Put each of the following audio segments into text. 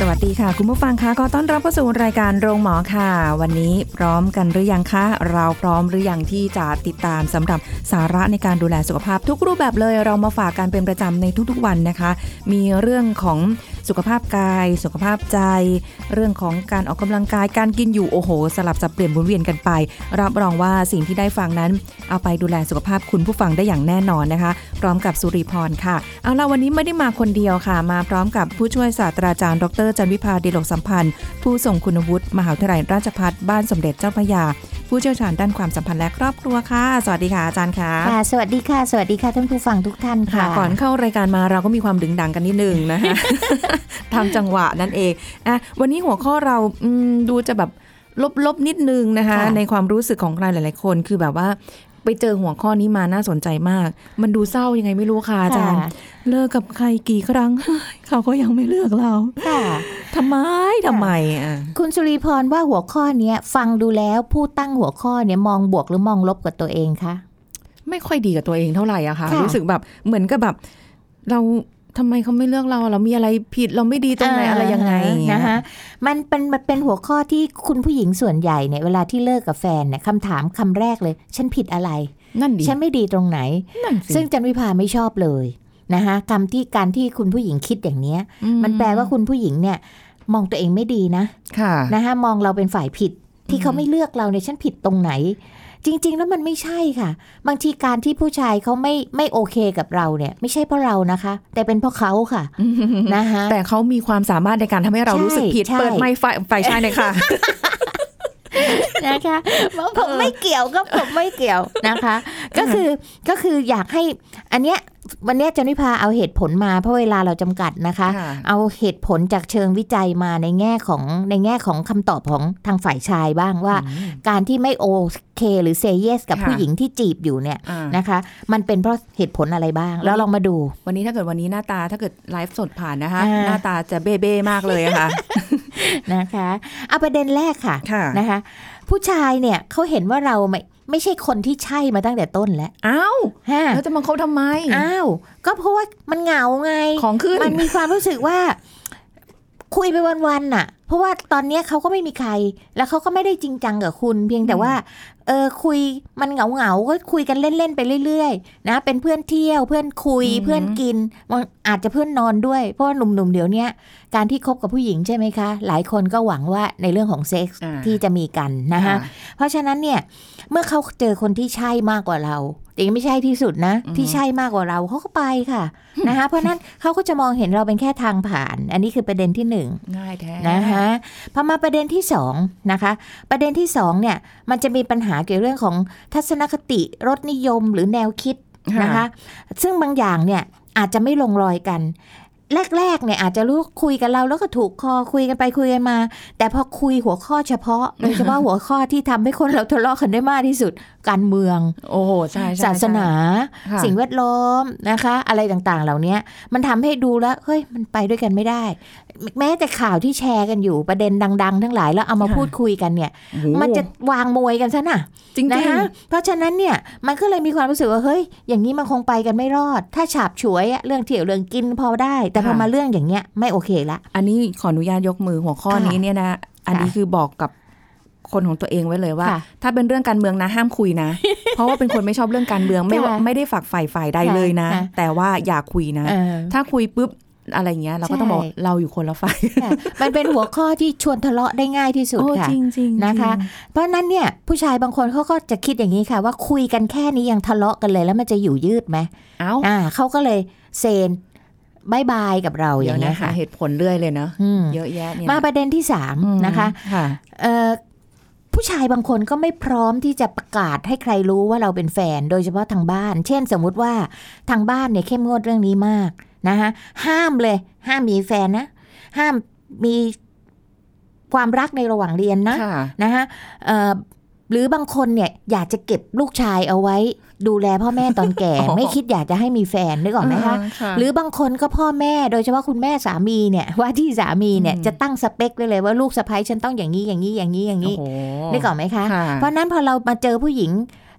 สวัสดีค่ะ คุณผู้ฟังคะขอต้อนรับเข้าสู่รายการโรงหมอค่ะ วันนี้พร้อมกันหรือยังคะเราพร้อมหรือยังที่จะติดตามสำหรับสาระในการดูแลสุขภาพ ทุกรูปแบบเลยเรามาฝากกันเป็นประจำในทุกๆวันนะคะ มีเรื่องของ สุขภาพกาย สุขภาพใจ เรื่องของการออกกำลังกายการกินอยู่โอ้โห สลับสับเปลี่ยนหมุนเวียนกันไป รับรองว่าสิ่งที่ได้ฟังนั้น เอาไปดูแลสุขภาพคุณผู้ฟังได้อย่างแน่นอนนะคะ พร้อมกับสุริพรค่ะ เอาละวันนี้ไม่ได้มาคนเดียวค่ะ มาพร้อมกับผู้ช่วยศาสตราจารย์ ดรจันวิพาดีโลกสัมพันธ์ ผู้ทรงคุณวุฒิมหาวิทยาลัยราชภัฏบ้านสมเด็จเจ้าพระยา ผู้เชี่ยวชาญด้านความสัมพันธ์และครอบครัวค่ะ สวัสดีค่ะอาจารย์ค่ะค่ะ สวัสดีค่ะ สวัสดีค่ะท่านผู้ฟังทุกท่านค่ะค่ะก่อนเข้ารายการมาเราก็มีความดึงดังกันนิดนึงนะคะทำจังหวะนั่นเองอะวันนี้หัวข้อเราอืมดูจะแบบลบๆนิดนึงนะคะค่ะในความรู้สึกของใครหลาย ๆ คนคือแบบว่าไปเจอหัวข้อนี้มาน่าสนใจมาก มันดูเศร้ายังไงไม่รู้ค่ะอาจารย์ค่ะเลิกกับใครกี่ครั้ง เขาก็ยังไม่เลือกเราค่ะทำไมทำไมอะคุณสุริพรว่าหัวข้อเนี้ยฟังดูแล้วผู้ตั้งหัวข้อเนี้ยมองบวกหรือมองลบกับตัวเองคะ ไม่ค่อยดีกับตัวเองเท่าไหร่อะค่ะค่ะรู้สึกแบบเหมือนกับแบบเรา ทำไมเขาไม่เลือกเรา เรามีอะไรผิดเราไม่ดีตรงไหนอะไรยังไงอย่างเงี้ยนะคะมันเป็นมันเป็นหัวข้อที่คุณผู้หญิงส่วนใหญ่เนี่ยเวลาที่เลิกกับแฟนเนี่ยคำถามคำแรกเลย ฉันผิดอะไรนั่นดีฉันไม่ดีตรงไหนนั่นสิซึ่งจันวิพาไม่ชอบเลยนะคะคำที่การที่คุณผู้หญิงคิดอย่างเนี้ยอืมันแปลว่าคุณผู้หญิงเนี่ยมองตัวเองไม่ดีนะ ค่ะ นะคะมองเราเป็นฝ่ายผิดที่เขาไม่เลือกเราเนี่ยฉันผิดตรงไหน จริง ๆ แล้วมันไม่ใช่ค่ะ บางทีการที่ผู้ชายเขาไม่ไม่โอเคกับเราเนี่ย ไม่ใช่เพราะเรานะคะ แต่เป็นเพราะเขาค่ะนะคะแต่เขามีความสามารถในการทำให้เราใช่รู้สึกผิดใช่เปิดไมค์ไฟไฟชายเลยค่ะ นะคะว่าผมไม่เกี่ยวก็ผมไม่เกี่ยวนะคะ ก็คือก็คืออยากให้อันเนี้ยวันเนี้ยจันวิพาเอาเหตุผลมาเพราะเวลาเราจำกัดนะคะค่ะเอาเหตุผลจากเชิงวิจัยมาในแง่ของในแง่ของคำตอบของทางฝ่ายชายบ้างว่า การที่ไม่โอเคหรือเซเยสกับค่ะผู้หญิงที่จีบอยู่เนี่ยอ่านะคะ มันเป็นเพราะเหตุผลอะไรบ้าง แล้วลองมาดู วันนี้ถ้าเกิดวันนี้หน้าตาถ้าเกิดไลฟ์สดผ่านนะคะอ่าหน้าตาจะเบ้เบ้มากเลยอะค่ะ นะคะเอาประเด็นแรกค่ะค่ะนะคะ ผู้ชายเนี่ยเขาเห็นว่าเราไม่ไม่ใช่คนที่ใช่มาตั้งแต่ต้นแล้ว อ้าวฮะแล้วจะมาเขาทำไม อ้าว ก็เพราะว่ามันเหงาไง ของขึ้น มันมีความรู้สึกว่า คุยไปวันๆน่ะ เพราะว่าตอนเนี้ยเขาก็ไม่มีใคร แล้วเขาก็ไม่ได้จริงจังกับคุณ เพียงแต่ว่า เออคุยมันเหงาเหงาๆก็คุยกันเล่นๆไปเรื่อยๆ นะ เป็นเพื่อนเที่ยวเพื่อนคุยอืมเพื่อนกินบางอาจจะเพื่อนนอนด้วย เพราะว่าหนุ่มๆเดี๋ยวเนี้ยการที่คบกับผู้หญิงใช่ไหมคะ หลายคนก็หวังว่าในเรื่องของเซ็กส์อ่าที่จะมีกันนะคะเพราะฉะนั้นเนี่ยเมื่อเขาเจอคนที่ใช่มากกว่าเรา แต่ยังไม่ใช่ที่สุดนะอือฮึที่ใช่มากกว่าเราเขาก็ไปค่ะนะคะเพราะฉะนั้นเขาก็จะมองเห็นเราเป็นแค่ทางผ่าน อันนี้คือประเด็นที่หนึ่งง่ายแท้นะคะพอมาประเด็นที่สองนะคะ ประเด็นที่สองเนี่ยมันจะมีปัญหาเกี่ยวเรื่องของทัศนคติรสนิยมหรือแนวคิดนะคะ ซึ่งบางอย่างเนี่ยอาจจะไม่ลงรอยกัน แรกๆเนี่ยอาจจะรู้คุยกับเราแล้วก็ถูกคอคุยกันไปคุยกันมา แต่พอคุยหัวข้อเฉพาะโดยเฉพาะหัวข้อที่ทำให้คนเราทะเลาะกันได้มากที่สุด การเมือง โอ้โหใช่ใชศาสนา สิ่งแวดล้อมนะคะ อะไรต่างๆ เหล่านี้มันทำให้ดูแล้วเฮ้ยมันไปด้วยกันไม่ได้ แม้แต่ข่าวที่แชร์กันอยู่ประเด็นดัง ๆ ทั้งหลายแล้วเอามาพูดคุยกันเนี่ย มันจะวางมวยกันซะน่ะจริงๆนะคะเพราะฉะนั้นเนี่ยมันก็เลยมีความรู้สึกว่าเฮ้ยอย่างนี้มันคงไปกันไม่รอด ถ้าฉาบฉวยเรื่องเที่ยวเรื่องกินพอได้แต่พอค่ะมาเรื่องอย่างเงี้ยไม่โอเคละอันนี้ขออนุญาตยกมือหัวข้อค่ะนี้เนี่ยนะอันนี้คือบอกกับคนของตัวเองไว้เลยว่าค่ะถ้าเป็นเรื่องการเมืองนะห้ามคุยนะ เพราะว่าเป็นคนไม่ชอบเรื่องการเมืองไม่ว่าค่ะไม่ได้ฝักฝ่ายฝ่ายใดเลยนะค่ะแต่ว่าอย่าคุยนะเออถ้าคุยปุ๊บอะไรเงี้ยเราก็ต้องบอกใช่เราอยู่คนละฝ่ายค่ะมันเป็นหัวข้อที่ชวนทะเลาะได้ง่ายที่สุดโอ้ค่ะจริงจริงนะคะ เพราะฉะนั้นเนี่ยผู้ชายบางคนเขาก็จะคิดอย่างนี้ค่ะ ว่าคุยกันแค่นี้ยังทะเลาะกันเลยแล้วมันจะอยู่ยืดไหมเอ้าอ่าเขาก็เลยเซน บายบายกับเราอเดี๋ยย่าวงเงี้นะยคะค่ะ เหตุผลเรื่อยเลยเนอะอืมเยอะแยะเนี่ยมาประเด็นที่สามอืมนะคะค่ะเอ่อผู้ชายบางคนก็ไม่พร้อมที่จะประกาศให้ใครรู้ว่าเราเป็นแฟนโดยเฉพาะทางบ้าน เช่นสมมุติว่าทางบ้านเนี่ยเข้มงวดเรื่องนี้มากนะคะห้ามเลย ห้ามมีแฟนนะ ห้ามมีความรักในระหว่างเรียนนะค่ะนะคะเอ่อ หรือบางคนเนี่ยอยากจะเก็บลูกชายเอาไว้ ดูแลพ่อแม่ตอนแก่อ๋อไม่คิดอยากจะให้มีแฟนนึกออกไหมคะอ่าหรือบางคนก็พ่อแม่โดยเฉพาะคุณแม่สามีเนี่ยว่าที่สามีเนี่ยอืมจะตั้งสเปคเลยเลยว่าลูกสะใภ้ฉันต้องอย่างนี้อย่างนี้อย่างนี้อย่างนี้โอ้โหนึกออกไหมคะค่ะเพราะฉะนั้นพอเรามาเจอผู้หญิง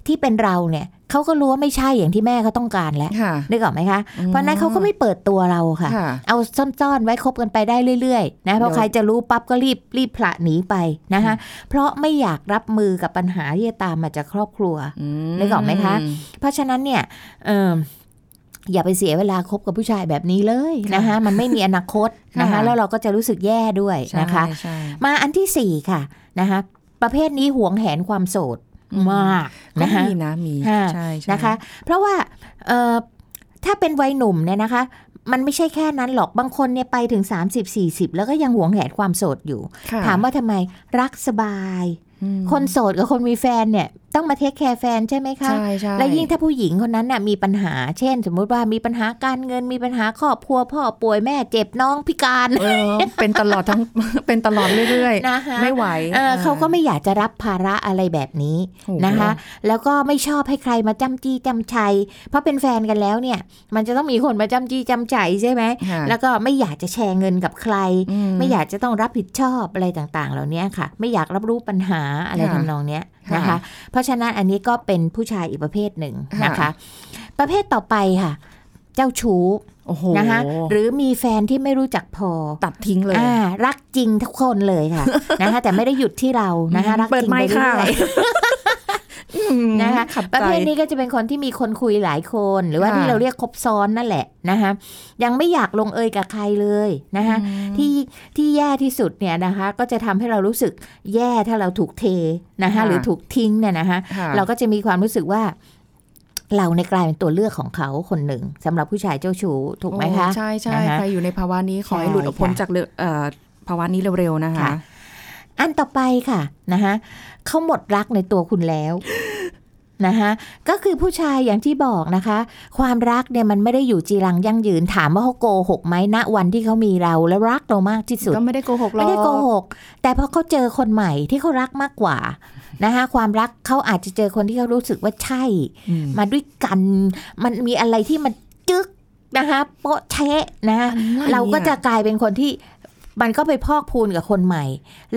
ที่เป็นเราเนี่ย เขาก็รู้ว่าไม่ใช่อย่างที่แม่เขาต้องการแล้วค่ะนึกออกไหมคะ เพราะฉะนั้นเขาก็ไม่เปิดตัวเราค่ะค่ะ เอาซ่อนๆไว้คบกันไปได้เรื่อยๆนะเพราะเดี๋ยวใครจะรู้ปั๊บก็รีบรีบผละหนีไปนะคะ เพราะไม่อยากรับมือกับปัญหาที่จะตามมาจากครอบครัวนึกออกไหมคะ เพราะฉะนั้นเนี่ยเอออย่าไปเสียเวลาคบกับผู้ชายแบบนี้เลยนะคะ มันไม่มีอนาคตนะคะค่ะแล้วเราก็จะรู้สึกแย่ด้วยใช่นะคะใช่มาอันที่สี่ค่ะนะคะประเภทนี้หวงแหนความโสดอื มมากก็นะคะมีนะมีค่ะใช่ใช่นะคะ เพราะว่าเอ่อถ้าเป็นวัยหนุ่มเนี่ยนะคะมันไม่ใช่แค่นั้นหรอก บางคนเนี่ยไปถึง 30-40 แล้วก็ยังหวงแหนความโสดอยู่ค่ะถามว่าทำไมรักสบายอืมคนโสดกับคนมีแฟนเนี่ย ต้องมาเทคแคร์แฟนใช่ไหมคะใช่ใช่และยิ่งถ้าผู้หญิงคนนั้นน่ะมีปัญหา เช่น สมมุติว่ามีปัญหาการเงินมีปัญหาครอบครัวพ่อป่วยแม่เจ็บน้องพิการเออเป็นตลอดทั้งเป็นตลอดเรื่อยนะคะๆไม่ไหวเออเขาก็ไม่อยากจะรับภาระอะไรแบบนี้โอ้โหนะคะ แล้วก็ไม่ชอบให้ใครมาจ้ำจี้จ้ำชัย เพราะเป็นแฟนกันแล้วเนี่ย มันจะต้องมีคนมาจ้ำจี้จ้ำชัยใช่ไหมค่ะแล้วก็ไม่อยากจะแชร์เงินกับใครอืไม่อยากจะต้องรับผิดชอบอะไรต่างๆ เหล่านี้ค่ะ ไม่อยากรับรู้ปัญหาอะไรค่ะทำนองเนี้ยค่ะ นะคะ เพราะฉะนั้นอันนี้ก็เป็นผู้ชายอีกประเภทหนึ่งนะคะค่ะประเภทต่อไปค่ะ เจ้าชู้โอ้โหนะคะหรือมีแฟนที่ไม่รู้จักพอตัดทิ้งเลยอ่ารักจริงทุกคนเลยค่ะนะคะแต่ไม่ได้หยุดที่เรานะคะรักเปิจดริงไมไปค์เรื่ค่ะอยอืม นะคะขับประใจเภทนี้ก็จะเป็นคนที่มีคนคุยหลายคน หรือว่าค่ะที่เราเรียกคบซ้อนนั่นแหละนะคะยังไม่อยากลงเอยกับใครเลยนะคะอืมที่ที่แย่ที่สุดเนี่ยนะคะ ก็จะทำให้เรารู้สึกแย่ถ้าเราถูกเทนะคะค่ะหรือถูกทิ้งเนี่ยนะคะค่ะเราก็จะมีความรู้สึกว่าเราในยกลายเป็นตัวเลือกของเขาคนหนึ่งสำหรับผู้ชายเจ้าชู้ถูกไหมคะโอ้ใช่ใช่นะคะใครอยู่ในภาวะนี้ขอให้ใช่หลุดออกพ้นค่ะจากเรื่องเอ่อภาวะนี้เร็วๆนะคะค่ะ อันต่อไปค่ะนะคะเขาหมดรักในตัวคุณแล้วนะคะก็คือผู้ชายอย่างที่บอกนะคะ ความรักเนี่ยมันไม่ได้อยู่จีรังยั่งยืนถามว่าเขาโกหกไหมณวันที่เขามีเราและรักเรามากที่สุดก็ไม่ได้โกหกหรอกไม่ได้โกหก แต่พอเขาเจอคนใหม่ที่เขารักมากกว่านะคะความรักเขาอาจจะเจอคนที่เขารู้สึกว่าใช่อืมมาด้วยกัน มันมีอะไรที่มันจึ๊กนะคะโป๊ะแชะนะคะอะไรเราก็จะอ่กลายเป็นคนที่ มันก็ไปพอกพูนกับคนใหม่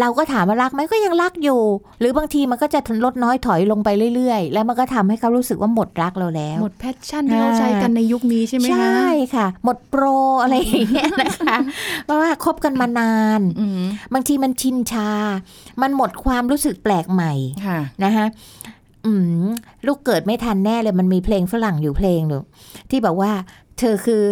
เราก็ถามว่ารักไหมก็ยังรักอยู่ หรือบางทีมันก็จะลดน้อยถอยลงไปเรื่อยๆ แล้วมันก็ทำให้เขารู้สึกว่าหมดรักเราแล้ว หมดแพชชั่นที่เราใช้กันในยุคนี้ใช่ไหมคะใช่ค่ะ หมดโปรอะไรอย่างเงี้ยนะคะเพราะว่าคบกันมานานอืมบางทีมันชินชา มันหมดความรู้สึกแปลกใหม่ค่ะนะคะอืมลูกเกิดไม่ทันแน่เลยมันมีเพลงฝรั่งอยู่เพลงหนึ่งที่บอกว่า เธอคือ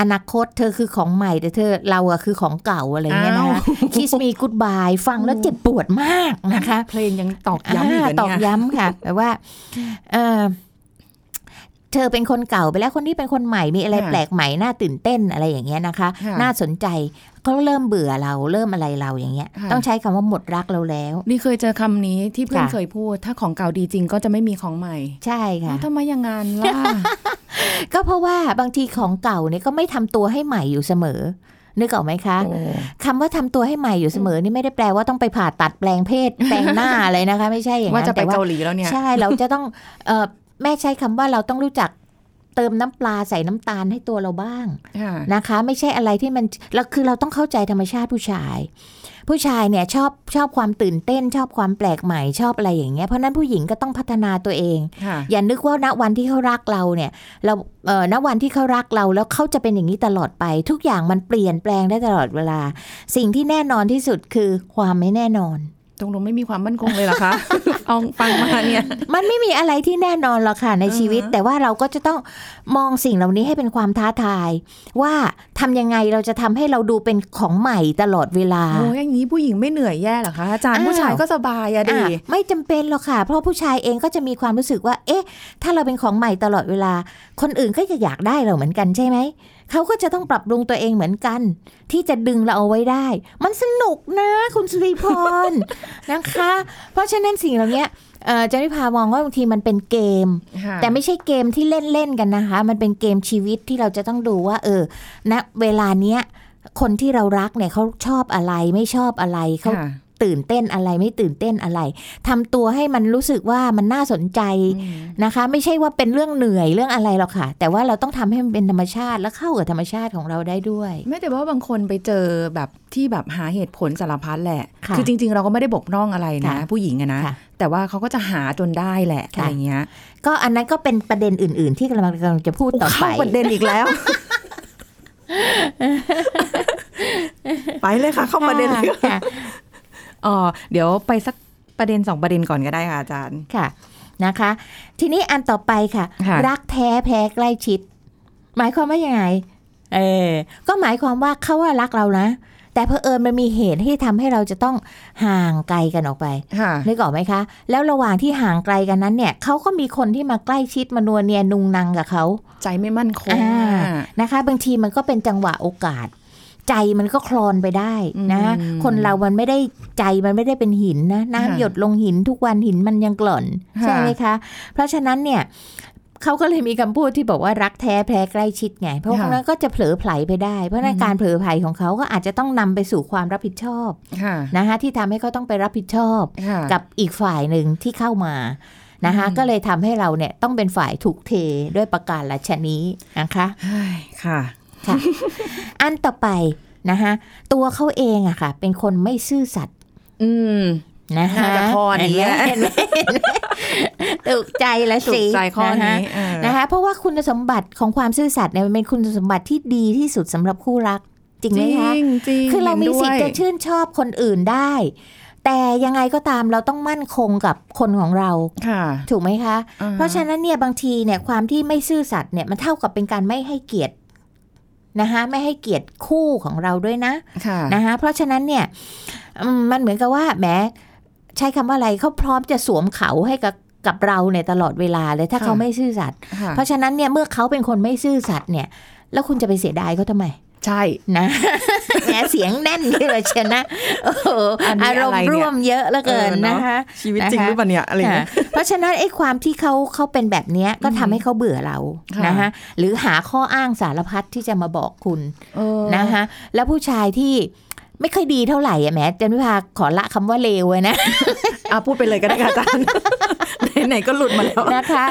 อนาคตเธอคือของใหม่แต่เธอเราอะคือของเก่าอะไรเงี้ยนะคะ Kiss Me Goodbye ฟังแล้วเจ็บปวดมากนะคะ เพลงยังตอกย้ำอีกเหรอ่าอตอกเนี่ยย้ำค่ะแบบว่าเออเธอเป็นคนเก่าไปแล้วคนนี้เป็นคนใหม่มีอะไรแปลกใหม่น่าตื่นเต้นอะไรอย่างเงี้ยนะคะค่ะน่าสนใจเขาเริ่มเบื่อเราเริ่มอะไรเราอย่างเงี้ยค่ะต้องใช้คำว่าหมดรักเราแล้วนี่เคยเจอคำนี้ที่เพื่อนค่ะเคยพูด ถ้าของเก่าดีจริงก็จะไม่มีของใหม่ ใช่ค่ะอ้าวทำไมอย่างงั้นล่ะ ก็เพราะว่าบางทีของเก่าเนี่ยก็ไม่ทำตัวให้ใหม่อยู่เสมอนึกออกไหมคะโอ้คำว่าทำตัวให้ใหม่อยู่เสมอนี่ไม่ได้แปลว่าต้องไปผ่าตัดแปลงเพศ แปลงหน้าอะไรนะคะ ไม่ใช่อย่างว่านั้นจะไปแต่ว่าเกาหลีแล้วเนี่ยใช่เราจะต้องเออแม่ใช้คำว่าเราต้องรู้จัก เติมน้ำปลาใส่น้ำตาลให้ตัวเราบ้างค่ะนะคะ ไม่ใช่อะไรที่มันเราคือเราต้องเข้าใจธรรมชาติผู้ชาย ผู้ชายเนี่ยชอบชอบความตื่นเต้น ชอบความแปลกใหม่ชอบอะไรอย่างเงี้ยเพราะฉะนั้นผู้หญิงก็ต้องพัฒนาตัวเองค่ะอย่านึกว่าณวันที่เขารักเราเนี่ยเราเอ่อณวันที่เขารักเราแล้วเขาจะเป็นอย่างนี้ตลอดไป ทุกอย่างมันเปลี่ยนแปลงได้ตลอดเวลา สิ่งที่แน่นอนที่สุดคือความไม่แน่นอน ตรงลงไม่มีความมั่นคงเลยเหรอคะ เอาฟังมาเนี่ย มันไม่มีอะไรที่แน่นอนหรอกค่ะในชีวิตอือฮะแต่ว่าเราก็จะต้องมองสิ่งเหล่านี้ให้เป็นความท้าทาย ว่าทำยังไงเราจะทำให้เราดูเป็นของใหม่ตลอดเวลาโอ้ยอย่างนี้ผู้หญิงไม่เหนื่อยแย่เหรอคะอาจารย์อ้าวผู้ชายก็สบายอะดิอะไม่จำเป็นหรอกค่ะ เพราะผู้ชายเองก็จะมีความรู้สึกว่า เอ๊ะ ถ้าเราเป็นของใหม่ตลอดเวลา คนอื่นก็จะอยากได้เราเหมือนกันใช่ไหม เขาก็จะต้องปรับปรุงตัวเองเหมือนกัน ที่จะดึงเราเอาไว้ได้ มันสนุกนะ คุณสุริพรนะคะ เพราะฉะนั้นสิ่งเหล่านี้เอ่อจันวิพามองว่าบางทีมันเป็นเกมค่ะแต่ไม่ใช่เกมที่เล่นเล่นๆกันนะคะ มันเป็นเกมชีวิตที่เราจะต้องดูว่า เออณเวลาเนี้ยคนที่เรารักเนี่ยเขาชอบอะไรไม่ชอบอะไรเขาค่ะ ตื่นเต้นอะไรไม่ตื่นเต้นอะไรทำตัวให้มันรู้สึกว่ามันน่าสนใจนะคะ ไม่ใช่ว่าเป็นเรื่องเหนื่อยเรื่องอะไรหรอกค่ะ แต่ว่าเราต้องทำให้มันเป็นธรรมชาติและเข้ากับธรรมชาติของเราได้ด้วยไม่แต่ว่าบางคนไปเจอแบบที่แบบหาเหตุผลสารพัดแหละค่ะอจริง ๆ เราก็ไม่ได้บกพร่องอะไรนะค่ะผู้หญิงอะนะค่ะแต่ว่าเขาก็จะหาจนได้แหละค่ะอะไรเงี้ย ก็อันนั้นก็เป็นประเด็นอื่น ๆ ที่กำลังกำลังจะพูดต่อไปเข้าประเด็นอีกแล้วไปเลยค่ะ เข้าประเด็นเลยค่ะ อ๋อเดี๋ยวไปสักประเด็นสองประเด็นก่อนก็ได้ค่ะอาจารย์ค่ะนะคะ ทีนี้อันต่อไปค่ะค่ะ รักแท้แพ้ใกล้ชิด หมายความว่ายังไงเออก็หมายความว่าเขาว่ารักเรานะแต่เพอเอิญมันมีเหตุที่ทำให้เราจะต้องห่างไกลกันออกไปค่ะนึกออกไหมคะ แล้วระหว่างที่ห่างไกลกันนั้นเนี่ยเขาก็มีคนที่มาใกล้ชิดมานัวเนียนุงนังกับเขา ใจไม่มั่นคงอ่าอะนะคะ บางทีมันก็เป็นจังหวะโอกาส ใจมันก็คลอนไปได้นะอืมคนเรามันไม่ได้ใจมันไม่ได้เป็นหินนะค่ะน้ำหยดลงหินทุกวันหินมันยังกล่อนค่ะใช่ไหมคะ เพราะฉะนั้นเนี่ยเขาก็เลยมีคำพูดที่บอกว่ารักแท้แพ้ใกล้ชิดไง เพราะฉะนั้นก็จะเผลอไผลไปได้ เพราะฉะนั้นการเผลอไผลของเขาก็อาจจะต้องนำไปสู่ความรับผิดชอบค่ะนะคะที่ทำให้เขาต้องไปรับผิดชอบค่ะกับอีกฝ่ายหนึ่งที่เข้ามานะคะอืมก็เลยทำให้เราเนี่ยต้องเป็นฝ่ายถูกเทด้วยประการละชนี้นะคะเฮ้ยค่ะ ค่ะอันต่อไปนะคะตัวเขาเองอะค่ะ เป็นคนไม่ซื่อสัตย์อืมนะคะน่าจะข้อนี้เห็นไหมเห็นไหมถูกใจแล้วถูสิกใจข้อนี้ะเออคะนะคะ เพราะว่าคุณสมบัติของความซื่อสัตย์เนี่ยมันเป็นคุณสมบัติที่ดีที่สุดสำหรับคู่รัก จริงไหมคะจริงจริงคือเรามีสิทธิ์ห็จะนด้วยชื่นชอบคนอื่นได้ แต่ยังไงก็ตามเราต้องมั่นคงกับคนของเราค่ะถูกไหมคะอ่าเพราะฉะนั้นเนี่ยบางทีเนี่ยความที่ไม่ซื่อสัตย์เนี่ยมันเท่ากับเป็นการไม่ให้เกียรติ นะคะไม่ให้เกียรติคู่ของเราด้วยนะค่ะนะคะเพราะฉะนั้นเนี่ยอืมมันเหมือนกับว่าแหมใช้คำว่าอะไรเขาพร้อมจะสวมเขาให้กับกับเราเนี่ยตลอดเวลาเลยถ้าค่ะเขาไม่ซื่อสัตย์ค่ะเพราะฉะนั้นเนี่ยเมื่อเขาเป็นคนไม่ซื่อสัตย์เนี่ย แล้วคุณจะไปเสียดายเขาทำไม ใช่นะแหมเสียงแน่นขึ้นมาเชียวนะโอ้โหอันนี้อารมอะไรณ์เนี่ยร่วมเยอะเหลือเกินเออเนอะนะคะชีวิตจริงหรือเปล่าเนี่ยอะไรอย่างเงี้ยค่ะเพราะฉะนั้นไอ้ความที่เขาเขาเป็นแบบเนี้ยก็ทำให้เขาเบื่อเราค่ะนะคะหรือหาข้ออ้างสารพัดที่จะมาบอกคุณเออนะคะแล้วผู้ชายที่ไม่ค่อยดีเท่าไหร่อะแหมจันวิภาขอละคำว่าเลวไว้นะอะพูดไปเลยก็ได้ค่ะอาจารย์ไหนๆก็หลุดมาแล้วนะคะ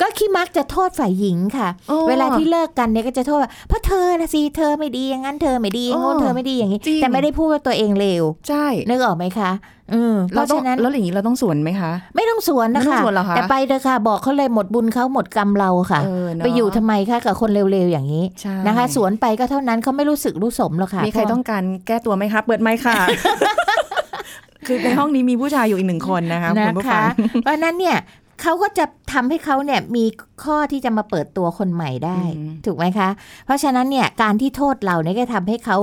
ก็ขี้มักจะโทษฝ่ายหญิงค่ะโอ้เวลาที่เลิกกันเนี่ยก็จะโทษว่าเพราะเธอนะสิเธอไม่ดีอย่างนั้นเธอไม่ดีอย่างโน้นโอ้เธอไม่ดีอย่างนี้จริงแต่ไม่ได้พูดว่าตัวเองเลวใช่นึกออกไหมคะอืมเพเราราะต้องฉะนั้นแล้วอย่างนี้เราต้องสวนไหมคะ ไม่ต้องสวนนะไม่ต้อคะงสวนเหรอคะแต่ไปเถอะค่ะบอกเขาเลยหมดบุญเขาหมดกรรมเราค่ะเออเนอะไปอยู่ทำไมคะกับคนเร็วๆอย่างนี้ใช่นะคะ สวนไปก็เท่านั้นเขาไม่รู้สึกรู้สมหรอกค่ะมีใครต้องการแก้ตัวไหมคะ เปิดไมค์ค่ะ คือในห้องนี้มีผู้ชายอยู่อีกหนึ่งคนนะคะนะคุณผู้คะฟังเพราะฉะนั้นเนี่ยเขาก็จะทำให้เขาเนี่ยมีข้อที่จะมาเปิดตัวคนใหม่ได้อืมถูกไหมคะ เพราะฉะนั้นเนี่ยการที่โทษเราเนี่ยก็ทำให้เขา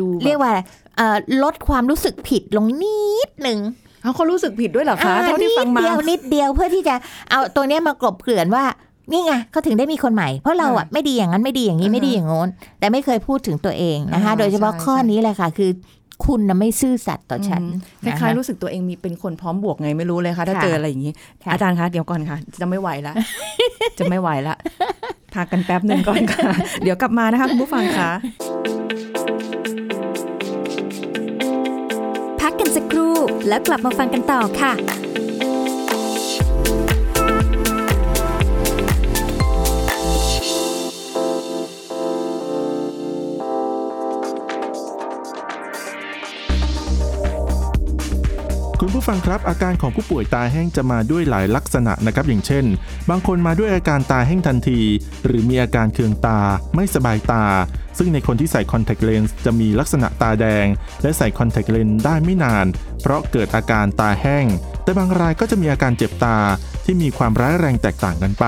ดูแบบเรียกว่าเอ่อลดความรู้สึกผิดลงนิดหนึ่งเอาเขารู้สึกผิดด้วยเหรอคะอ่าเท่าที่ฟังมานิดเดียวนิดเดียวเพื่อที่จะเอาตัวเนี้ยมากลบเกลื่อนว่านี่ไงเขาถึงได้มีคนใหม่ เพราะเราอะไม่ดีอย่างนั้นไม่ดีอย่างนี้อ่าฮะไม่ดีอย่างโน้นแต่ไม่เคยพูดถึงตัวเองนะคะอ่าโดยเฉพาะใช่ข้อนี้แหละค่ะ คือ คุณน่ะไม่ซื่อสัตย์ต่อฉันคล้ายๆรู้สึกตัวเองมีเป็นคนพร้อมบวกไงไม่รู้เลยค่ะ ถ้าค่ะเจออะไรอย่างนี้ค่ะอาจารย์คะเดี๋ยวก่อนค่ะ จะไม่ไหวละจะไม่ไหวละพักกันแป๊บหนึ่งก่อนค่ะ เดี๋ยวกลับมานะคะคุณผู้ฟังค่ะพักกันสักครู่แล้วกลับมาฟังกันต่อค่ะ ฟังครับอาการของผู้ป่วยตาแห้งจะมาด้วยหลายลักษณะนะครับอย่างเช่น บางคนมาด้วยอาการตาแห้งทันที หรือมีอาการเคืองตา ไม่สบายตา ซึ่งในคนที่ใส่คอนแทคเลนส์จะมีลักษณะตาแดง และใส่คอนแทคเลนส์ได้ไม่นาน เพราะเกิดอาการตาแห้ง แต่บางรายก็จะมีอาการเจ็บตาที่มีความร้ายแรงแตกต่างกันไป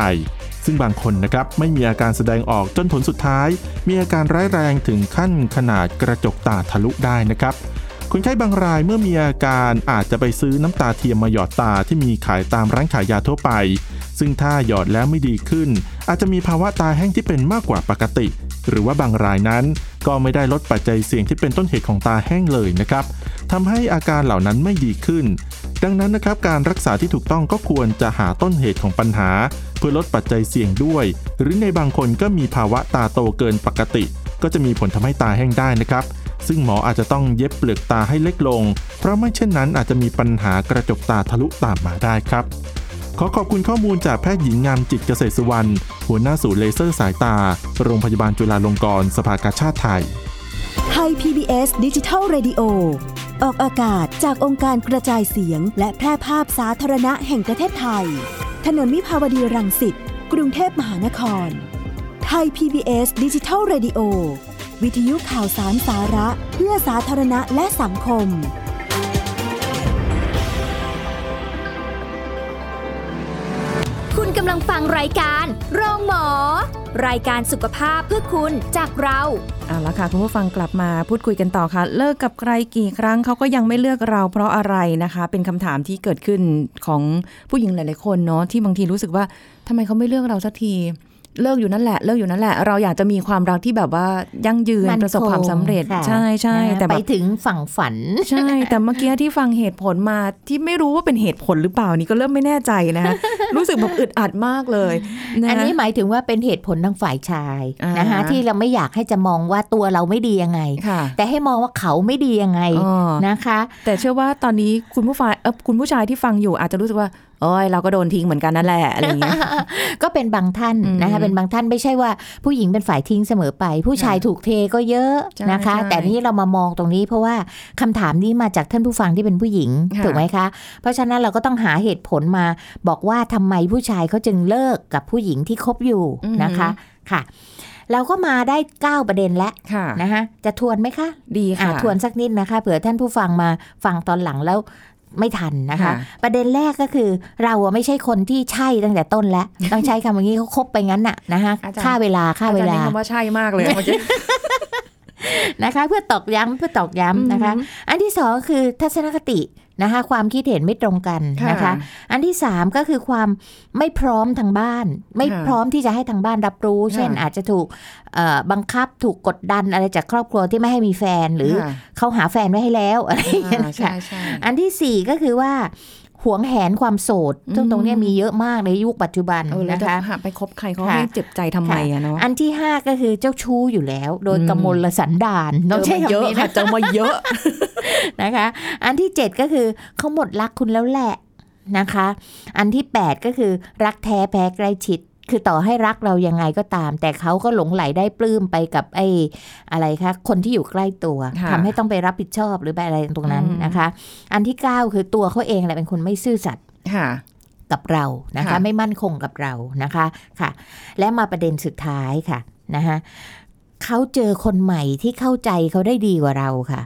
ซึ่งบางคนนะครับไม่มีอาการแสดงออกจนผลสุดท้าย มีอาการร้ายแรงถึงขั้นขนาดกระจกตาทะลุได้นะครับ คนไข้บางรายเมื่อมีอาการอาจจะไปซื้อน้ำตาเทียมมาหยอดตาที่มีขายตามร้านขายยาทั่วไป ซึ่งถ้าหยอดแล้วไม่ดีขึ้น อาจจะมีภาวะตาแห้งที่เป็นมากกว่าปกติ หรือว่าบางรายนั้น ก็ไม่ได้ลดปัจจัยเสี่ยงที่เป็นต้นเหตุของตาแห้งเลยนะครับทำให้อาการเหล่านั้นไม่ดีขึ้น ดังนั้นนะครับการรักษาที่ถูกต้องก็ควรจะหาต้นเหตุของปัญหา เพื่อลดปัจจัยเสี่ยงด้วย หรือในบางคนก็มีภาวะตาโตเกินปกติ ก็จะมีผลทำให้ตาแห้งได้นะครับ ซึ่งหมออาจจะต้องเย็บเปลือกตาให้เล็กลง เพราะไม่เช่นนั้นอาจจะมีปัญหากระจกตาทะลุตามมาได้ครับขอขอบคุณข้อมูลจากแพทย์หญิงงามจิตเกษตรสุวรรณ หัวหน้าศูนย์เลเซอร์สายตา โรงพยาบาลจุฬาลงกรณ์สภากาชาติไทย ไทย PBS ดิจิทัล Radio ออกอากาศจากองค์การกระจายเสียง และแพร่ภาพสาธารณะแห่งประเทศไทย ถนนมิภาวดีรังสิต กรุงเทพมหานคร ไทย PBS ดิจิทัล Radio วิทยุข่าวสารสาระ เพื่อสาธารณะและสังคม คุณกำลังฟังรายการโรงหมอ รายการสุขภาพเพื่อคุณจากเราเอาละค่ะคุณผู้ฟังกลับมาพูดคุยกันต่อค่ะ เลิกกับใครกี่ครั้งเขาก็ยังไม่เลือกเราเพราะอะไรนะคะ เป็นคำถามที่เกิดขึ้นของผู้หญิงหลาย ๆ คนเนาะที่บางทีรู้สึกว่าทำไมเขาไม่เลือกเราสักที เลิกอยู่นั่นแหละ เลิกอยู่นั่นแหละ เราอยากจะมีความรักที่แบบว่ายั่งยืนมั่นประสบความสำเร็จคงค่ะใช่ใช่นะคะแต่ไปแบบถึงฝั่งฝัน ใช่ แต่เมื่อกี้ที่ฟังเหตุผลมาที่ไม่รู้ว่าเป็นเหตุผลหรือเปล่านี่ก็เริ่มไม่แน่ใจนะคะรู้สึกแบบอึดอัดมากเลยะอันนี้หมายถึงว่าเป็นเหตุผลทางฝ่ายชายอ่านนะคะที่เราไม่อยากให้จะมองว่าตัวเราไม่ดียังไงค่ะแต่ให้มองว่าเขาไม่ดียังไงอ๋อนะคะ แต่เชื่อว่าตอนนี้คุณผู้ฟังเออคุณผู้ชายที่ฟังอยู่อาจจะรู้สึกว่า โอ้ยเราก็โดนทิ้งเหมือนกันนั่นแหละอะไรอย่างเงี้ยก็เป็นบางท่านอืมนะคะเป็นบางท่านไม่ใช่ว่าผู้หญิงเป็นฝ่ายทิ้งเสมอไป ผู้ชายถูกเทก็เยอะใช่นะคะใช่แต่นี่เรามามองตรงนี้ เพราะว่าคำถามนี้มาจากท่านผู้ฟังที่เป็นผู้หญิงค่ะถูกไหมคะ เพราะฉะนั้นเราก็ต้องหาเหตุผลมาบอกว่าทำไมผู้ชายเขาจึงเลิกกับผู้หญิงที่คบอยู่นะคะค่ะเราก็มาได้เก้าประเด็นแล้วค่ะนะคะจะทวนไหมคะ ดีอะค่ะทวนสักนิดนะคะ เผื่อท่านผู้ฟังมาฟังตอนหลังแล้ว ไม่ทันนะคะค่ะประเด็นแรกก็คือ เราอะไม่ใช่คนที่ใช่ตั้งแต่ต้นแล้ว ต้องใช้คำอย่างนี้เขาคบไปงั้นน่ะนะคะอาจารย์ค่าเวลาค่าเวลาอจรย์ใช้คำว่าใช่มากเลยเมื่อกี้นะคะ เพื่อตอกย้ำเพื่อตอกย้ำนะคะ อันที่สองคือทัศนคติ นะคะความคิดเห็นไม่ตรงกันนะคะ อันที่สามก็คือความไม่พร้อมทางบ้าน ไม่ค่ะพร้อมที่จะให้ทางบ้านรับรู้ เช่นค่ะอาจจะถูกเอ่อบังคับถูกกดดันอะไรจากครอบครัวที่ไม่ให้มีแฟนหรือค่ะเขาหาแฟนไว้ให้แล้วอะไรอย่างเงี้ยอ่านะใช่คะใช่อันที่สี่ก็คือว่า หวงแหนความโสด ซึ่งอืมตรงเนี้ยมีเยอะมากในยุคปัจจุบันเออแล้วนะจะคะหาไปคบใครเขาค่ะให้เจ็บใจทำไมอะเนาะอันที่ห้าก็คือเจ้าชู้อยู่แล้ว โดยอืมกมลสันดานต้องใช้เจอมาเยคำอะนี้ค่ะนะเจอมาเยอะนะคะ อันที่เจ็ดก็คือเขาหมดรักคุณแล้วแหละนะคะ อันที่แปดก็คือรักแท้แพ้ใกล้ชิด คือต่อให้รักเรายังไงก็ตาม แต่เขาก็หลงไหลได้ปลื้มไปกับไอ้อะไรคะคนที่อยู่ใกล้ตัวค่ะทำให้ต้องไปรับผิดชอบหรือไปอะไรตรงนั้นอืมนะคะ อันที่เก้าคือตัวเขาเองแหละเป็นคนไม่ซื่อสัตย์ค่ะกับเรานะคะค่ะไม่มั่นคงกับเรานะคะค่ะ และมาประเด็นสุดท้ายค่ะนะคะเขาเจอคนใหม่ที่เข้าใจเขาได้ดีกว่าเราค่ะ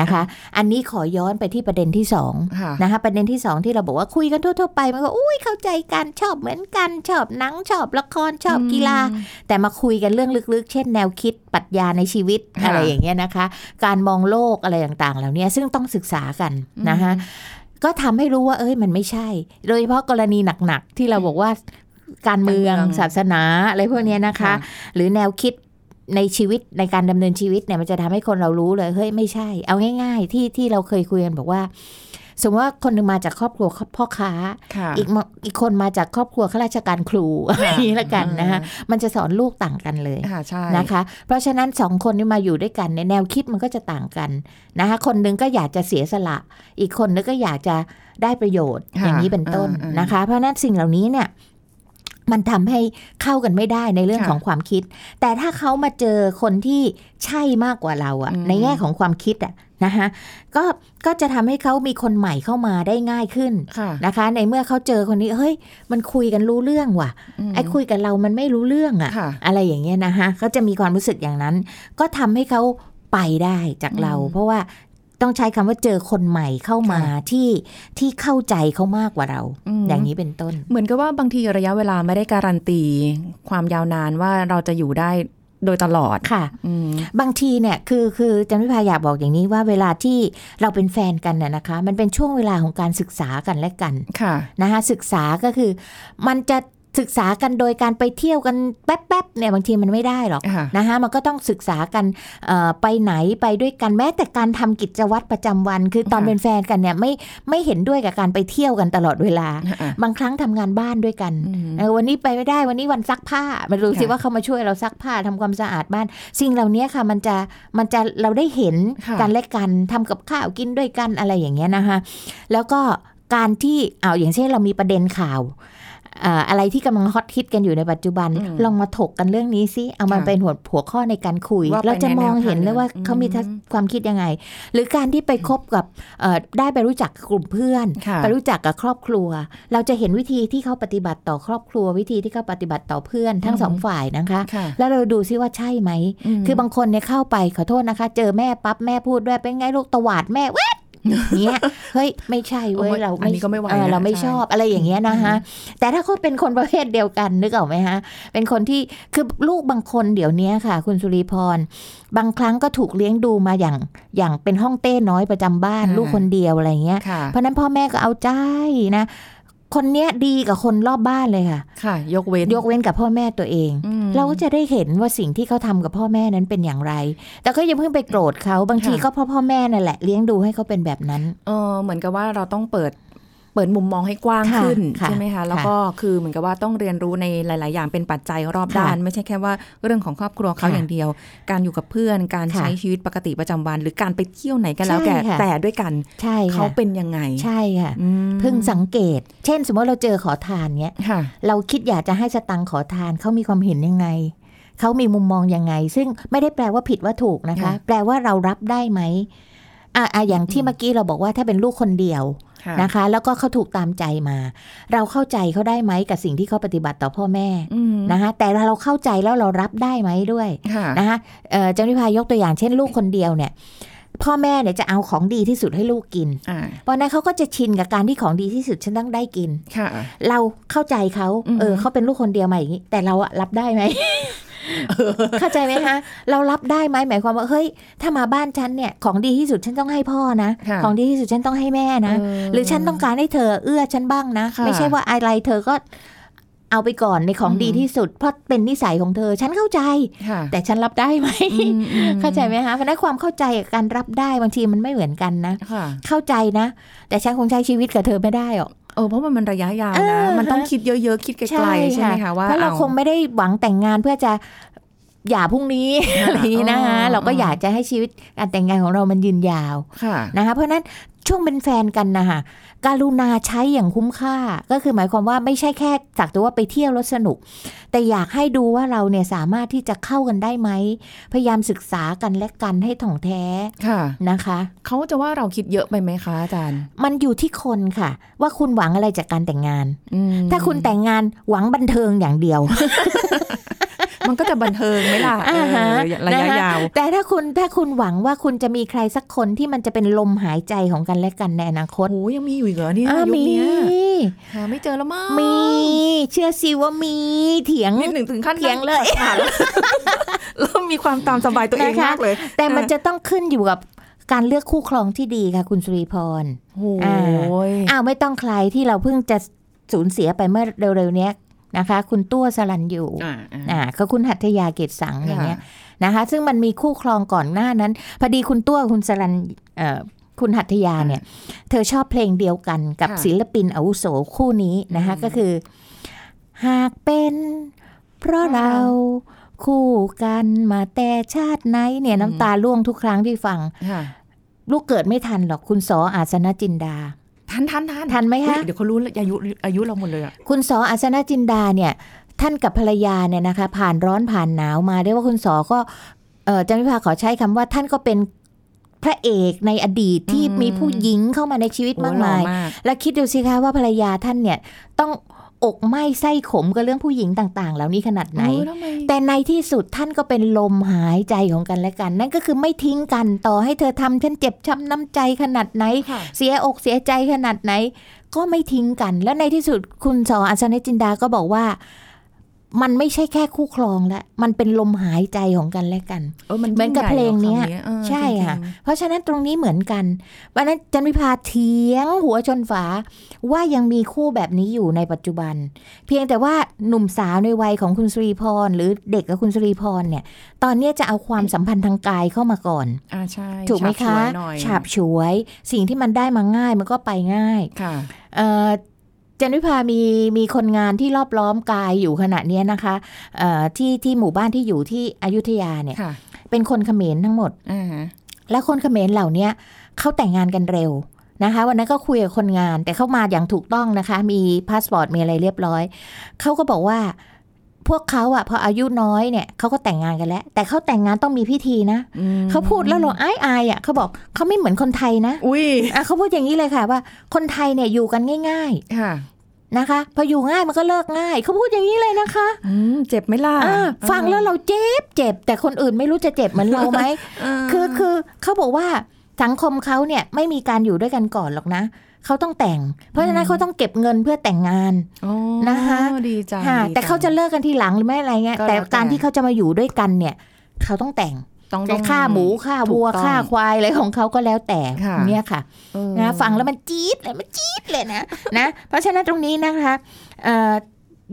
นะคะ อันนี้ขอย้อนไปที่ประเด็นที่สองค่ะนะคะประเด็นที่สองที่เราบอกว่าคุยกันทั่วๆไปมันก็อุ้ยเข้าใจกันชอบเหมือนกันชอบหนังชอบละครชอบกีฬา แต่มาคุยกันเรื่องลึกๆ เช่นแนวคิดปรัชญาในชีวิตค่ะอะไรอย่างเงี้ยนะคะ การมองโลกอะไรต่างๆ เหล่านี้ซึ่งต้องศึกษากันนะคะก็ทำให้รู้ว่าเอ้ยมันไม่ใช่ โดยเฉพาะกรณีหนักๆ ที่เราบอกว่าการเมืองการเมืองศาสนาอะไรพวกเนี้ยนะคะค่ะหรือแนวคิด ในชีวิตในการดำเนินชีวิตเนี่ยมันจะทำให้คนเรารู้เลยเฮ้ยไม่ใช่ เอาง่าย ๆ ที่ที่เราเคยคุยกันบอกว่า สมมติว่าคนหนึ่งมาจากครอบครัวพ่อค้าค่ะอีกมาอีกคนมาจากครอบครัวข้าราชการครูอะไรอย่างนี้ละกันนะคะมันจะสอนลูกต่างกันเลยค่ะใช่นะคะ เพราะฉะนั้นสองคนนี้มาอยู่ด้วยกันในยแนวคิดมันก็จะต่างกันนะคะคนหนึงก็อยากจะเสียสละ อีกคนนึงก็อยากจะได้ประโยชน์ค่ะอย่างนี้เป็นต้นอ่าอ่านนะคะ เพราะฉะนั้นสิ่งเหล่านี้เนี่ย มันทำให้เข้ากันไม่ได้ในเรื่องค่ะของความคิด แต่ถ้าเขามาเจอคนที่ใช่มากกว่าเราอะอืมในแง่ของความคิดอะนะคะก็ก็จะทำให้เขามีคนใหม่เข้ามาได้ง่ายขึ้นค่ะนะคะ ในเมื่อเขาเจอคนนี้เฮ้ย มันคุยกันรู้เรื่องว่ะมไอ้คุยกับเรามันไม่รู้เรื่องอะค่ะอะไรอย่างเงี้ยนะคะเขาจะมีความรู้สึกอย่างนั้น ก็ทำให้เขาไปได้จากเราอืมเพราะว่า ต้องใช้คำว่าเจอคนใหม่เข้ามาค่ะที่ที่เข้าใจเขามากกว่าเรามอย่างนี้เป็นต้น เหมือนกับว่าบางทีระยะเวลาไม่ได้การันตี ความยาวนานว่าเราจะอยู่ได้โดยตลอดค่ะอืมบางทีเนี่ยคือคือจันวิพาอยากบอกอย่างนี้ว่าเวลาที่เราเป็นแฟนกันน่ะนะคะ มันเป็นช่วงเวลาของการศึกษากันและกันค่ะนะคะศึกษาก็คือ มันจะ ศึกษากันโดยการไปเที่ยวกันแป๊บๆเนี่ยบางทีมันไม่ได้หรอกค่ะนะคะมันก็ต้องศึกษากันเอ่อไปไหนไปด้วยกันแม้แต่การทำกิจวัตรประจำวัน คือตอนค่ะเป็นแฟนกันเนี่ยไม่ไม่เห็นด้วยกับการไปเที่ยวกันตลอดเวลาอะบางครั้งทำงานบ้านด้วยกันอืมเออวันนี้ไปไม่ได้วันนี้วันซักผ้ามาดูสิค่ะว่าเขามาช่วยเราซักผ้าทำความสะอาดบ้าน สิ่งเหล่านี้ค่ะมันจะมันจะเราได้เห็นค่ะกันและกันทำกับข้าวกินด้วยกันอะไรอย่างเงี้ยนะคะแล้วก็การที่เอาอย่างเช่นเรามีประเด็นข่าว อ่าอะไรที่กำลังฮอตฮิตกันอยู่ในปัจจุบันอืมลองมาถกกันเรื่องนี้สิเอามันค่ะเป็นหัวหัวข้อในการคุยว่าไปเราจะในมองแนวทางเห็นเลยว่าอืมเขามีทัศความคิดยังไง หรือการที่ไปคบกับเอ่อได้ไปรู้จักกับกลุ่มเพื่อนค่ะไปรู้จักกับครอบครัว เราจะเห็นวิธีที่เขาปฏิบัติต่อครอบครัว วิธีที่เขาปฏิบัติต่อเพื่อนทั้งสองฝ่ายนะคะค่ะแล้วเราดูซิว่าใช่ไหมมคือบางคนเนี่ยเข้าไปขอโทษนะคะ เจอแม่ปั๊บแม่พูดด้วยเป็นไงลูกตวาดแม่เว้ย เนี้ยเฮ้ยไม่ใช่เว้ยโอ้ยเราอันนี้ก็ไม่ไหวเออนะเราไม่ใช่ชอบอะไรอย่างเงี้ยนะคะแต่ถ้าเขาเป็นคนประเภทเดียวกันนึกออกไหมฮะเป็นคนที่คือลูกบางคนเดี๋ยวนี้ค่ะ คุณสุริพร บางครั้งก็ถูกเลี้ยงดูมาอย่างอย่างเป็นห้องเต้น้อยประจำบ้านอ่าลูกคนเดียวอะไรเงี้ยค่ะเพราะฉะนั้นพ่อแม่ก็เอาใจนะ คนเนี้ยดีกับคนรอบบ้านเลยค่ะ ค่ะ ยกเว้น ยกเว้นกับพ่อแม่ตัวเองอืมเราก็จะได้เห็นว่าสิ่งที่เขาทำกับพ่อแม่นั้นเป็นอย่างไร แต่ก็อยังเพิ่งไปโกรธเขาบางทีค่ะก็เพราะพ่อแม่นั่นแหละเลี้ยงดูให้เขาเป็นแบบนั้น เออเหมือนกับว่าเราต้องเปิด เปิดมุมมองให้กว้างค่ะขึ้นค่ะใช่ไหมคะแล้วก็คือเหมือนกับว่าต้องเรียนรู้ในหลาย ๆ อย่างเป็นปัจจัยรอบค่ะด้าน ไม่ใช่แค่ว่าเรื่องของครอบครัวเขาค่ะอย่างเดียว การอยู่กับเพื่อนการค่ะใช้ชีวิตปกติประจำวัน หรือการไปเที่ยวไหนกันแล้วใช่แก่ค่ะแต่ด้วยกันใช่เขาค่ะเป็นยังไงใช่ค่ะอืมเพิ่งสังเกต เช่น สมมติเราเจอขอทานเนี้ยค่ะเราคิดอยากจะให้สตังค์ขอทานเขามีความเห็นยังไงเขามีมุมมองยังไง ซึ่งไม่ได้แปลว่าผิดว่าถูกนะคะค่ะแปลว่าเรารับได้ไหมอะอะอย่างที่เมื่อกี้เราบอกว่าถ้าเป็นลูกคนเดียวค่ะ นะคะ แล้วก็เขาถูกตามใจมา เราเข้าใจเขาได้ไหมกับสิ่งที่เขาปฏิบัติต่อพ่อแม่อืมนะคะแต่เราเข้าใจแล้วเรารับได้ไหมด้วยค่ะนะคะเอ่อจันวิพายกตัวอย่างเช่นลูกคนเดียวเนี่ยพ่อแม่เนี่ยจะเอาของดีที่สุดให้ลูกกินอ่าเพราะนั้นเขาก็จะชินกับการที่ของดีที่สุดฉันต้องได้กินค่ะเราเข้าใจเขาอือฮึเออเขาเป็นลูกคนเดียวมาอย่างนี้ แต่เราอะรับได้ไหม เข้าใจไหมคะ เรารับได้ไหมหมายความว่าเฮ้ย ถ้ามาบ้านฉันเนี่ยของดีที่สุดฉันต้องให้พ่อนะค่ะของดีที่สุดฉันต้องให้แม่นะเหรือฉันต้องการให้เธอเอื้อฉันบ้างนะค่ะไม่ใช่ว่าอะไรเธอก็เอาไปก่อนในของอือฮึดีที่สุด เพราะเป็นนิสัยของเธอ ฉันเข้าใจค่ะแต่ฉันรับได้ไหมอืมอืมเข้าใจไหมคะเพราะฉะนั้นความเข้าใจกับการรับได้บางทีมันไม่เหมือนกันนะค่ะเข้าใจนะ แต่ฉันคงใช้ชีวิตกับเธอไม่ได้หรอก เออเพราะว่ามันระยะยาวเอนะอมันต้องคิดเยอะๆ คิดไกลๆใช่ไหมคะว่าเพราะเราอคงไม่ได้หวังแต่งงานเพื่อจะหย่าพรุ่งนี้อะไรอย่างนี้นะคะอ๋อเราก็อยากจะให้ชีวิตการแต่งงานของเรามันยืนยาวค่ะนะคะเพราะฉะนั้น ช่วงเป็นแฟนกันนะคะการุณาใช้อย่างคุ้มค่า ก็คือหมายความว่าไม่ใช่แค่สักแต่ว่าไปเที่ยวแล้วสนุก แต่อยากให้ดูว่าเราเนี่ยสามารถที่จะเข้ากันได้ไหม พยายามศึกษากันและกันให้ถ่องแท้ค่ะนะคะ เขาจะว่าเราคิดเยอะไปไหมคะอาจารย์ มันอยู่ที่คนค่ะ ว่าคุณหวังอะไรจากการแต่งงานอืมถ้าคุณแต่งงานหวังบันเทิงอย่างเดียว มันก็จะบันเทิงไหมล่ะเออ่าฮะอระยะนะคะยาว แต่ถ้าคุณถ้าคุณหวังว่าคุณจะมีใครสักคนที่มันจะเป็นลมหายใจของกันและกันในอนาคตโอ้ยังมีอยู่อีกเหรอเนี่ยอ่ายุคมีเนี้ยหาไม่เจอแล้วมั้งมี เชื่อสิว่ามีเถียงนิดหนึ่งถึงขั้นเถียงเลยผ่านแล้วเริ่มมีความตามสบายตัวเองนะคะมากเลย แต่มันจะต้องขึ้นอยู่กับการเลือกคู่ครองที่ดีค่ะ คุณสุริพรโอ้อ่ายอ้าวไม่ต้องใครที่เราเพิ่งจะสูญเสียไปเมื่อเร็วๆเนี้ย นะคะ คุณตัวสลันอยู่อ่าอ่าอ่าก็คุณหัตถยาเกตสังอย่างเงี้ยค่ะนะคะ ซึ่งมันมีคู่ครองก่อนหน้านั้นพอดีคุณตัวคุณสลันเอ่อคุณหัตถยาเนี่ย เธอชอบเพลงเดียวกันกับค่ะศิลปินอาวุโสคู่นี้นะคะอืมก็คือ หากเป็นเพราะเราคู่กันมาแต่ชาติไหนเนี่ยน้ำตาล่วงทุกครั้งที่ฟังค่ะลูกเกิดไม่ทันหรอกคุณสออาสนจินดา ทันทันทันทันไหมคะเดี๋ยวเขารู้อายุอายุเราหมดเลยอะ คุณสออาสนจินดาเนี่ย ท่านกับภรรยาเนี่ยนะคะ ผ่านร้อนผ่านหนาวมาเรียกว่าคุณสอก็เออจันวิภาขอใช้คำว่าท่านก็เป็นพระเอกในอดีตที่อืมมีผู้หญิงเข้ามาในชีวิตมากมายโอ้หล่อมากแล้วคิดดูสิคะว่าภรรยาท่านเนี่ยต้อง อกไหม้ไส้ขมกับเรื่องผู้หญิงต่าง ๆ เหล่านี้ขนาดไหนโอ้ทำไมแต่ในที่สุดท่านก็เป็นลมหายใจของกันและกัน นั่นก็คือไม่ทิ้งกันต่อให้เธอทำฉันเจ็บช้ำน้ำใจขนาดไหนค่ะเสียอกเสียใจขนาดไหน ก็ไม่ทิ้งกัน แล้วในที่สุดคุณสออัศนจินดาก็บอกว่า มันไม่ใช่แค่คู่ครองแล้วมันเป็นลมหายใจของกันและกันเออมันเหมือนกับเพลงเนี้ยยิ่ใหญ่หรอคำเออใช่จริงๆค่ะ เพราะฉะนั้นตรงนี้เหมือนกันวันนั้นจันวิพาเถียงหัวชนฝาว่ายังมีคู่แบบนี้อยู่ในปัจจุบัน เพียงแต่ว่าหนุ่มสาวในวัยของคุณสุริพร หรือเด็กกับคุณสุริพรเนี่ย ตอนเนี้ยจะเอาความสัมพันธ์ทางกายเข้ามาก่อนอ่าใช่ถูกไหมฉาคะบฉวยหน่อยฉาบฉวย สิ่งที่มันได้มาง่ายมันก็ไปง่ายค่ะเอ่อ จันวิภามีมีคนงานที่รอบล้อมกายอยู่ขณะเนี้ยนะคะเอ่อที่ที่หมู่บ้านที่อยู่ที่อยุธยาเนี่ยค่ะเป็นคนเขมรทั้งหมดอ่าฮะและคนเขมรเหล่าเนี้ยเขาแต่งงานกันเร็วนะคะ วันนั้นก็คุยกับคนงาน แต่เข้ามาอย่างถูกต้องนะคะ มีพาสปอร์ตมีอะไรเรียบร้อยเขาก็บอกว่า พวกเขาอะพออายุน้อยเนี่ยเขาก็แต่งงานกันแล้ว แต่เขาแต่งงานต้องมีพิธีนะอืมเขาพูดแล้วเราอายอายๆอะเขาบอกเขาไม่เหมือนคนไทยนะอุ้ยอะเขาพูดอย่างนี้เลยค่ะว่า คนไทยเนี่ยอยู่กันง่ายค่ะๆนะคะ พออยู่ง่ายมันก็เลิกง่ายเขาพูดอย่างนี้เลยนะคะอืมเจ็บไหมล่ะอ่าฟังแล้วเราเจ็บเจ็บ แต่คนอื่นไม่รู้จะเจ็บเหมือนเราไหมเคือคือเขาบอกว่าสังคมเขาเนี่ยไม่มีการอยู่ด้วยกันก่อนหรอกนะ เขาต้องแต่ง เพราะฉะนั้นเขาต้องเก็บเงินเพื่อแต่งงานอ๋อนะคะดีจังค่ะดีแต่เขาจะเลิกกันทีหลังหรือไม่อะไรเงี้ยก็แล้วแต่แต่การที่เขาจะมาอยู่ด้วยกันเนี่ย เขาต้องแต่งต้องจะต้องฆ่าหมูฆ่าวัวถูกต้องฆ่าควายอะไรของเขาก็แล้วแต่ค่ะเนี่ยค่ะเออนะฟังแล้วมันจี๊ดเลยมันจี๊ดเลยนะนะ เพราะฉะนั้นตรงนี้นะคะเอ่อ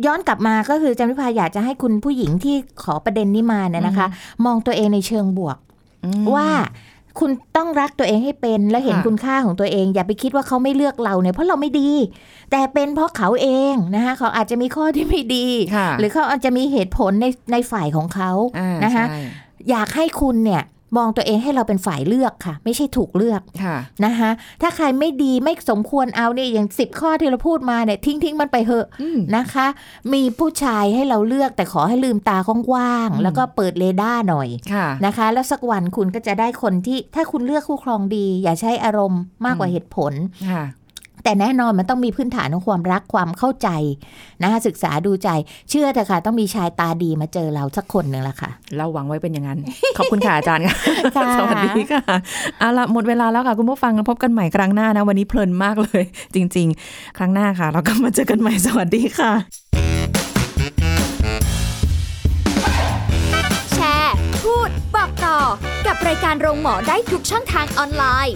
ย้อนกลับมาก็คือจำพิพาอยากจะให้คุณผู้หญิงที่ขอประเด็นนี้มาเนี่ยนะคะ มองตัวเองในเชิงบวกอืมว่า คุณต้องรักตัวเองให้เป็นและเห็นค่ะคุณค่าของตัวเอง อย่าไปคิดว่าเขาไม่เลือกเราเนี่ยเพราะเราไม่ดี แต่เป็นเพราะเขาเองนะคะเขาอาจจะมีข้อที่ไม่ดีค่ะหรือเขาอาจจะมีเหตุผลในในฝ่ายของเขาอ่านะคะใช่อยากให้คุณเนี่ย มองตัวเองให้เราเป็นฝ่ายเลือกค่ะ ไม่ใช่ถูกเลือกค่ะนะคะถ้าใครไม่ดีไม่สมควรเอาเนี่ยอย่างสิบข้อที่เราพูดมาเนี่ยทิ้งทิ้งมันไปเถอะอืมนะคะ มีผู้ชายให้เราเลือกแต่ขอให้ลืมตากว้างอืมๆแล้วก็เปิดเรดาร์หน่อยค่ะนะคะ แล้วสักวันคุณก็จะได้คนที่ถ้าคุณเลือกคู่ครองดี อย่าใช้อารมณ์มากกว่าอืมเหตุผลค่ะ แต่แน่นอนมันต้องมีพื้นฐานของความรักความเข้าใจนะคะศึกษาดูใจเชื่อเถอะค่ะ ต้องมีชายตาดีมาเจอเราสักคนหนึ่งละค่ะ เราหวังไว้เป็นอย่างนั้น ขอบคุณค่ะอาจารย์ค่ะค่ะสวัสดีค่ะเอาละหมดเวลาแล้วค่ะ คุณผู้ฟังพบกันใหม่ครั้งหน้านะ วันนี้เพลินมากเลย จริง ๆ ครั้งหน้าค่ะ เราก็มาเจอกันใหม่สวัสดีค่ะ แชร์ พูดบอกต่อกับรายการโรงหมอได้ทุกช่องทางออนไลน์